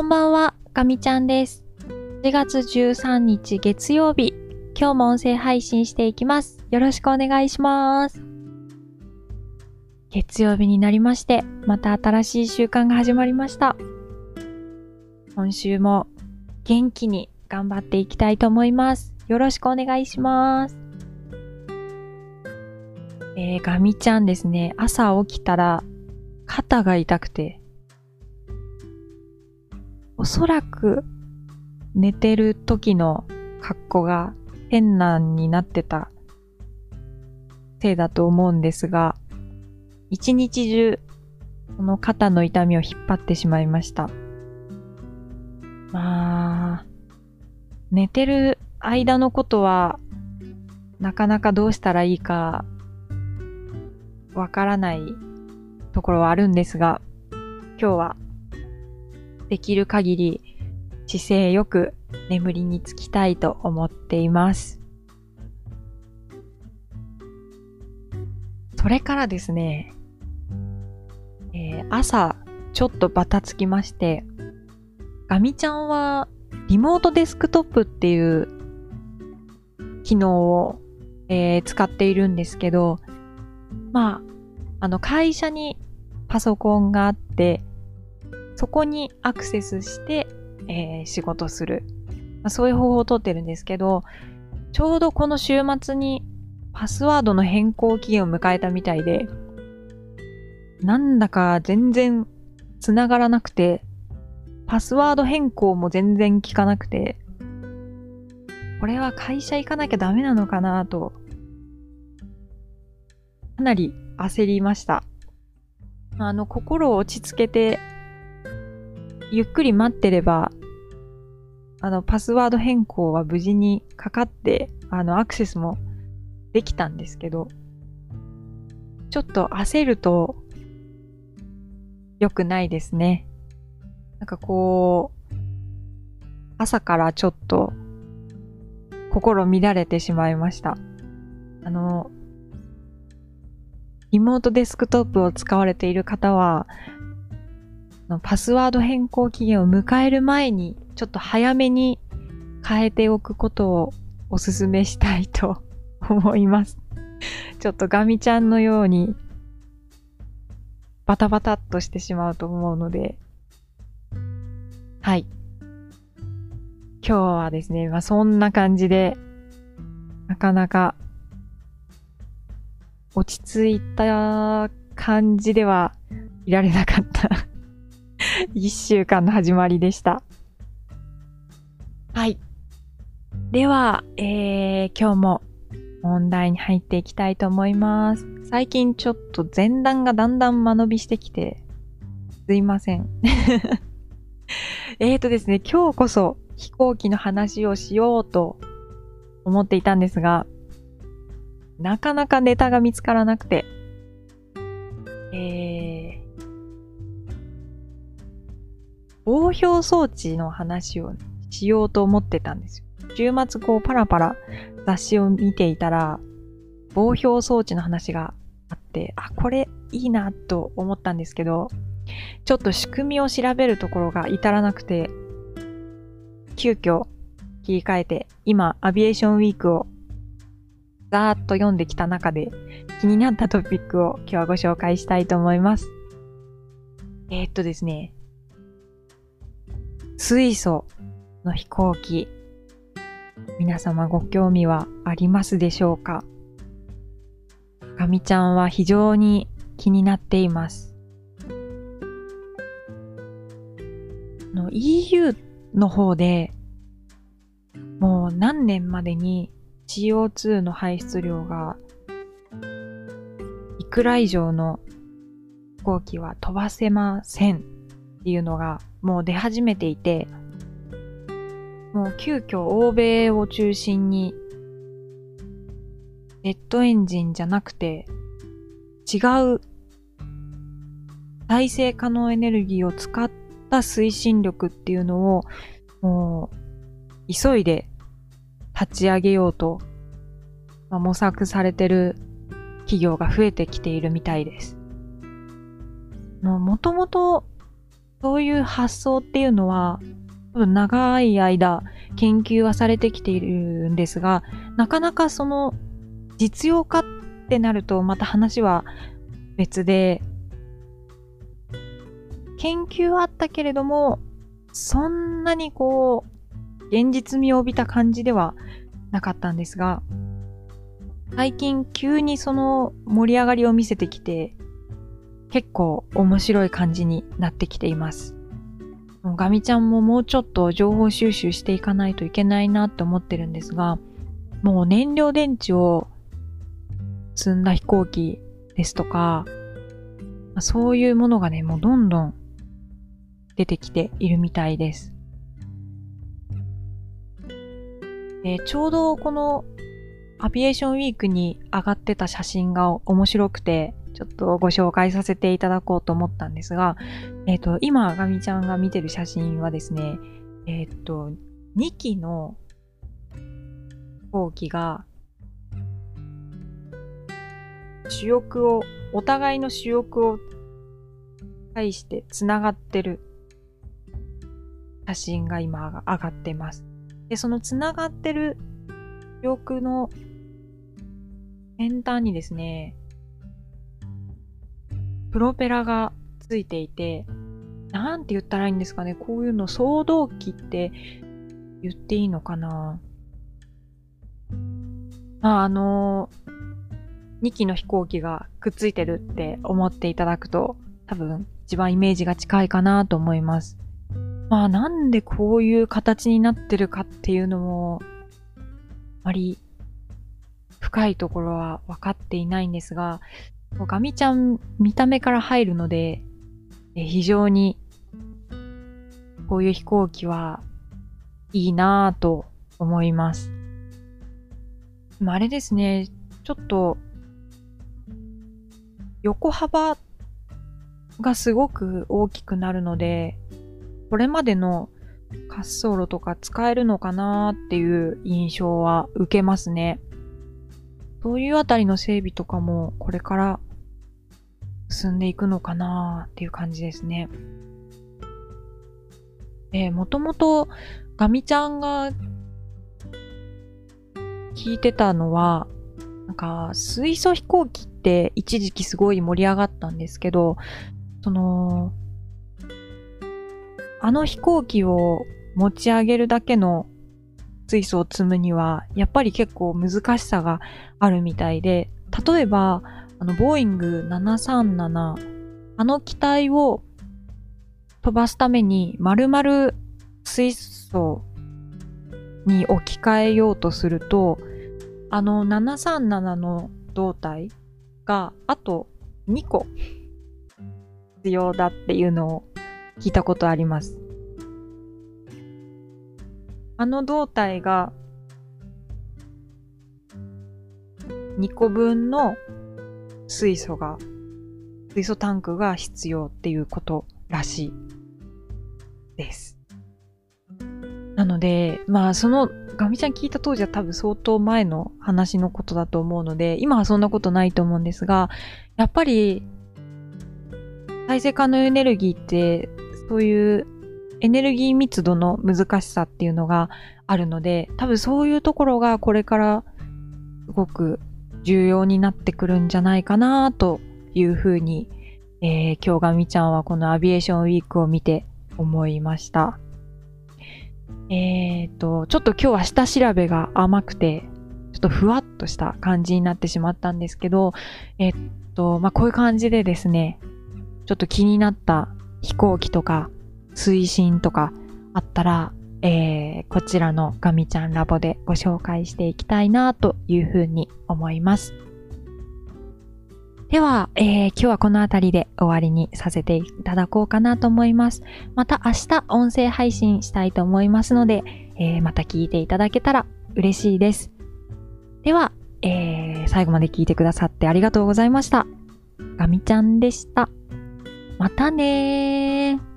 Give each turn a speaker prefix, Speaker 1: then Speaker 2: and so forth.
Speaker 1: こんばんは、ガミちゃんです。4月13日月曜日、今日も音声配信していきます。よろしくお願いします。月曜日になりまして、また新しい習慣が始まりました。今週も元気に頑張っていきたいと思います。よろしくお願いします。えー、ガミちゃんですね、朝起きたら肩が痛くて、おそらく寝てる時の格好が変なんになってたせいだと思うんですが、一日中この肩の痛みを引っ張ってしまいました。まあ、寝てる間のことはなかなかどうしたらいいかわからないところはあるんですが、今日はできる限り姿勢よく眠りにつきたいと思っています。それからですね、えー朝ちょっとバタつきまして、ガミちゃんはリモートデスクトップっていう機能を、えー使っているんですけど、まあ、あの会社にパソコンがあって、そこにアクセスして、えー仕事する。まあそういう方法をとってるんですけど、ちょうどこの週末にパスワードの変更期限を迎えたみたいで、なんだか全然繋がらなくて、パスワード変更も全然効かなくて、これは会社行かなきゃダメなのかなと、かなり焦りました。あの、心を落ち着けて、ゆっくり待ってれば、あの、パスワード変更は無事にかかって、あの、アクセスもできたんですけど、ちょっと焦ると良くないですね。なんかこう、朝からちょっと心乱れてしまいました。あの、リモートデスクトップを使われている方は、パスワード変更期限を迎える前に、ちょっと早めに変えておくことをお勧めしたいと思います。ちょっとガミちゃんのようにバタバタっとしてしまうと思うので、はい。今日はですね、まあそんな感じで、なかなか落ち着いた感じではいられなかった 一週間の始まりでした。はい。では、えー、今日も問題に入っていきたいと思います。最近ちょっと前段がだんだん間延びしてきて、すいません。えーとですね、今日こそ飛行機の話をしようと思っていたんですが、なかなかネタが見つからなくて、えー、防氷装置の話をしようと思ってたんですよ。週末こうパラパラ雑誌を見ていたら、防氷装置の話があって、あ、これいいなと思ったんですけど、ちょっと仕組みを調べるところが至らなくて、急遽切り替えて、今、アビエーションウィークをざーっと読んできた中で気になったトピックを今日はご紹介したいと思います。えー、っとですね、水素の飛行機、皆様ご興味はありますでしょうか？ガミちゃんは非常に気になっています。の EU の方でもう何年までに CO2 の排出量がいくら以上の飛行機は飛ばせません。っていうのがもう出始めていて、もう急遽欧米を中心にジェットエンジンじゃなくて違う再生可能エネルギーを使った推進力っていうのをもう急いで立ち上げようと、まあ模索されてる企業が増えてきているみたいです。もともとそういう発想っていうのは、長い間研究はされてきているんですが、なかなかその実用化ってなるとまた話は別で、研究はあったけれども、そんなにこう、現実味を帯びた感じではなかったんですが、最近急にその盛り上がりを見せてきて、結構面白い感じになってきています。ガミちゃんももうちょっと情報収集していかないといけないなって思ってるんですが、もう燃料電池を積んだ飛行機ですとか、そういうものがね、もうどんどん出てきているみたいです。でちょうどこのアビエーションウィークに上がってた写真が面白くて、ちょっとご紹介させていただこうと思ったんですが、えっ、ー、と、今、ガミちゃんが見てる写真はですね、えっ、ー、と、2機の飛行機が、主翼を、お互いの主翼を対して繋がってる写真が今上がってます。で、その繋がってる主翼の先端にですね、プロペラがついていて、なんて言ったらいいんですかね。こういうの総動機って言っていいのかな。まあ、あの、2機の飛行機がくっついてるって思っていただくと、多分一番イメージが近いかなと思います。まあ、なんでこういう形になってるかっていうのも、あまり深いところは分かっていないんですが、ガミちゃん見た目から入るので、え非常にこういう飛行機はいいなぁと思います。あれですね、ちょっと横幅がすごく大きくなるので、これまでの滑走路とか使えるのかなっていう印象は受けますね。そういうあたりの整備とかもこれから進んでいくのかなっていう感じですね。えもともとガミちゃんが聞いてたのは、なんか水素飛行機って一時期すごい盛り上がったんですけど、その、あの飛行機を持ち上げるだけの水素を積むには、やっぱり結構難しさがあるみたいで、例えば、あの、ボーイング737、あの機体を飛ばすために、丸々水素に置き換えようとすると、あの737の胴体があと2個必要だっていうのを聞いたことあります。あの胴体が2個分の水素が、水素タンクが必要っていうことらしいです。なので、まあそのガミちゃん聞いた当時は多分相当前の話のことだと思うので、今はそんなことないと思うんですが、やっぱり再生可能エネルギーってそういうエネルギー密度の難しさっていうのがあるので、多分そういうところがこれからすごく重要になってくるんじゃないかなというふうに、えー、今日がみちゃんはこのアビエーションウィークを見て思いました。えっ、ー、と、ちょっと今日は下調べが甘くて、ちょっとふわっとした感じになってしまったんですけど、えっ、と、まあ、こういう感じでですね、ちょっと気になった飛行機とか推進とかあったら、えー、こちらのガミちゃんラボでご紹介していきたいなというふうに思います。では、えー、今日はこの辺りで終わりにさせていただこうかなと思います。また明日音声配信したいと思いますので、えー、また聞いていただけたら嬉しいです。では、えー、最後まで聞いてくださってありがとうございました。ガミちゃんでした。またねー。